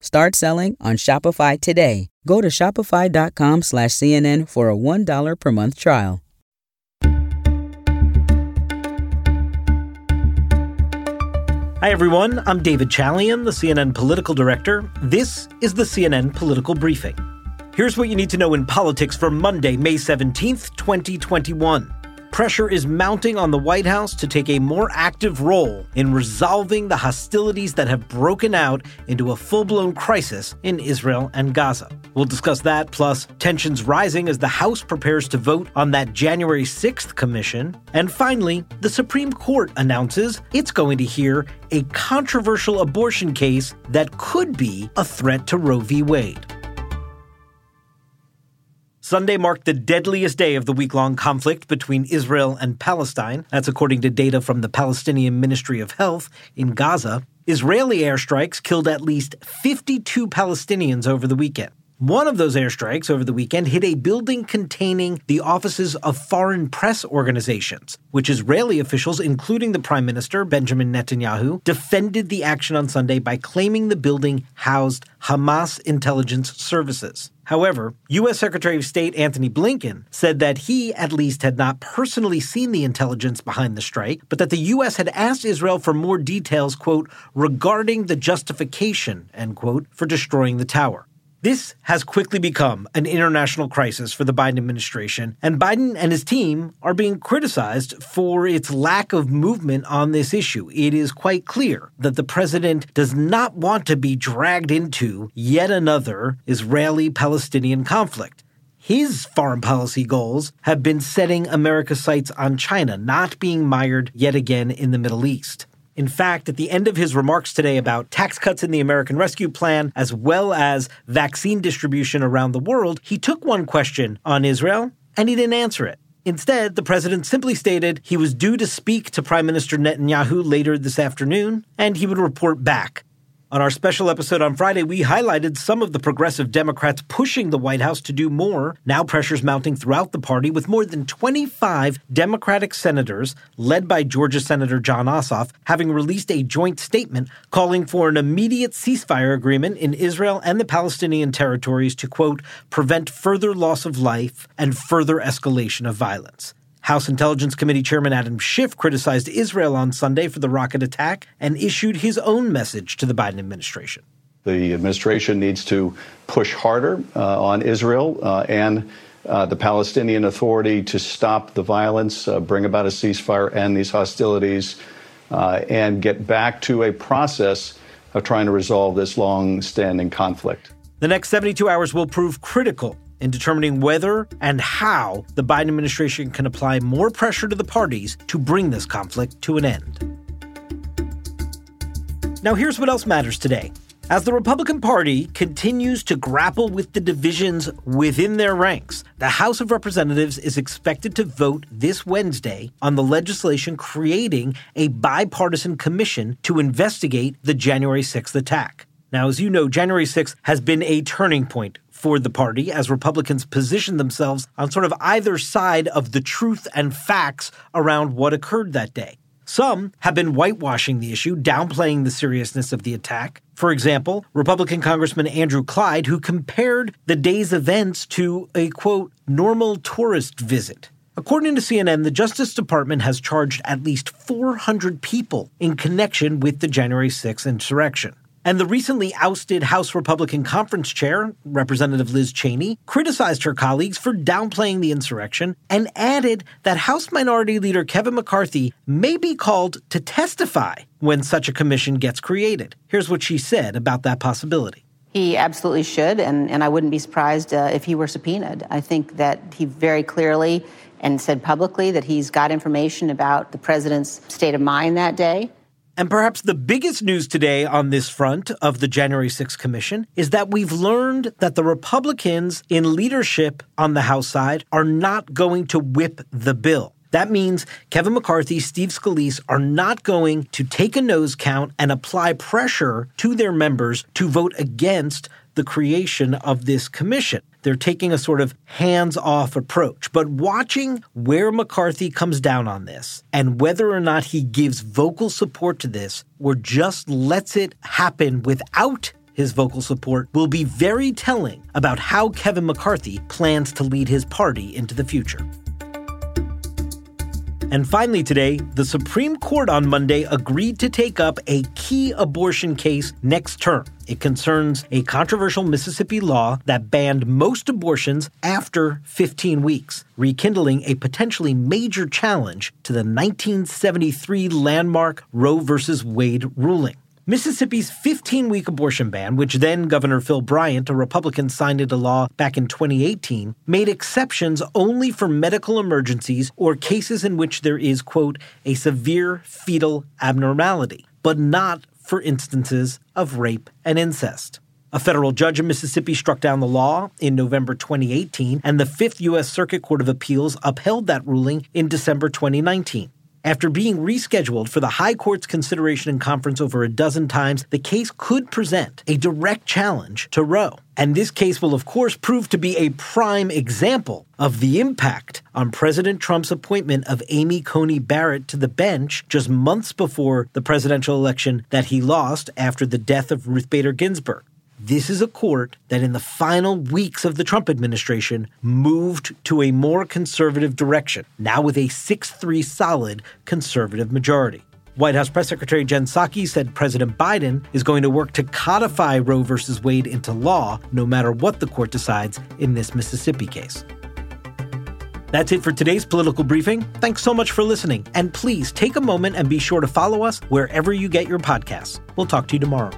Start selling on Shopify today. Go to shopify.com slash CNN for a $1 per month trial. Hi, everyone. I'm David Chalian, the CNN political director. This is the CNN Political Briefing. Here's what you need to know in politics for Monday, May 17th, 2021 pressure is mounting on the White House to take a more active role in resolving the hostilities that have broken out into a full blown crisis in Israel and Gaza. We'll discuss that, plus tensions rising as the House prepares to vote on that January 6th commission. And finally, the Supreme Court announces it's going to hear a controversial abortion case that could be a threat to Roe v. Wade. Sunday marked the deadliest day of the week long conflict between Israel and Palestine. That's according to data from the Palestinian Ministry of Health in Gaza. Israeli airstrikes killed at least 52 Palestinians over the weekend. One of those airstrikes over the weekend hit a building containing the offices of foreign press organizations, which Israeli officials, including the Prime Minister Benjamin Netanyahu, defended the action on Sunday by claiming the building housed Hamas intelligence services. However, U.S. Secretary of State Antony Blinken said that he at least had not personally seen the intelligence behind the strike, but that the U.S. had asked Israel for more details, quote, regarding the justification, end quote, for destroying the tower. This has quickly become an international crisis for the Biden administration, and Biden and his team are being criticized for its lack of movement on this issue. It is quite clear that the president does not want to be dragged into yet another Israeli Palestinian conflict. His foreign policy goals have been setting America's sights on China, not being mired yet again in the Middle East. In fact, at the end of his remarks today about tax cuts in the American Rescue Plan, as well as vaccine distribution around the world, he took one question on Israel and he didn't answer it. Instead, the president simply stated he was due to speak to Prime Minister Netanyahu later this afternoon and he would report back. On our special episode on Friday, we highlighted some of the progressive Democrats pushing the White House to do more. Now, pressures mounting throughout the party, with more than 25 Democratic senators, led by Georgia Senator Jon Ossoff, having released a joint statement calling for an immediate ceasefire agreement in Israel and the Palestinian territories to, quote, prevent further loss of life and further escalation of violence. House Intelligence Committee Chairman Adam Schiff criticized Israel on Sunday for the rocket attack and issued his own message to the Biden administration. The administration needs to push harder uh, on Israel uh, and uh, the Palestinian Authority to stop the violence, uh, bring about a ceasefire, end these hostilities, uh, and get back to a process of trying to resolve this long standing conflict. The next 72 hours will prove critical in determining whether and how the Biden administration can apply more pressure to the parties to bring this conflict to an end. Now, here's what else matters today. As the Republican Party continues to grapple with the divisions within their ranks, the House of Representatives is expected to vote this Wednesday on the legislation creating a bipartisan commission to investigate the January 6th attack. Now, as you know, January 6th has been a turning point for the party as Republicans position themselves on sort of either side of the truth and facts around what occurred that day. Some have been whitewashing the issue, downplaying the seriousness of the attack. For example, Republican Congressman Andrew Clyde, who compared the day's events to a quote, normal tourist visit. According to CNN, the Justice Department has charged at least 400 people in connection with the January 6th insurrection. And the recently ousted House Republican Conference Chair, Representative Liz Cheney, criticized her colleagues for downplaying the insurrection and added that House Minority Leader Kevin McCarthy may be called to testify when such a commission gets created. Here's what she said about that possibility. He absolutely should, and, and I wouldn't be surprised uh, if he were subpoenaed. I think that he very clearly and said publicly that he's got information about the president's state of mind that day. And perhaps the biggest news today on this front of the January 6th Commission is that we've learned that the Republicans in leadership on the House side are not going to whip the bill. That means Kevin McCarthy, Steve Scalise are not going to take a nose count and apply pressure to their members to vote against the creation of this commission. They're taking a sort of hands off approach. But watching where McCarthy comes down on this and whether or not he gives vocal support to this or just lets it happen without his vocal support will be very telling about how Kevin McCarthy plans to lead his party into the future. And finally, today, the Supreme Court on Monday agreed to take up a key abortion case next term. It concerns a controversial Mississippi law that banned most abortions after 15 weeks, rekindling a potentially major challenge to the 1973 landmark Roe v. Wade ruling. Mississippi's 15 week abortion ban, which then Governor Phil Bryant, a Republican, signed into law back in 2018, made exceptions only for medical emergencies or cases in which there is, quote, a severe fetal abnormality, but not for instances of rape and incest. A federal judge in Mississippi struck down the law in November 2018, and the Fifth U.S. Circuit Court of Appeals upheld that ruling in December 2019. After being rescheduled for the High Court's consideration and conference over a dozen times, the case could present a direct challenge to Roe. And this case will, of course, prove to be a prime example of the impact on President Trump's appointment of Amy Coney Barrett to the bench just months before the presidential election that he lost after the death of Ruth Bader Ginsburg. This is a court that, in the final weeks of the Trump administration, moved to a more conservative direction, now with a 6 3 solid conservative majority. White House Press Secretary Jen Psaki said President Biden is going to work to codify Roe v. Wade into law, no matter what the court decides in this Mississippi case. That's it for today's political briefing. Thanks so much for listening. And please take a moment and be sure to follow us wherever you get your podcasts. We'll talk to you tomorrow.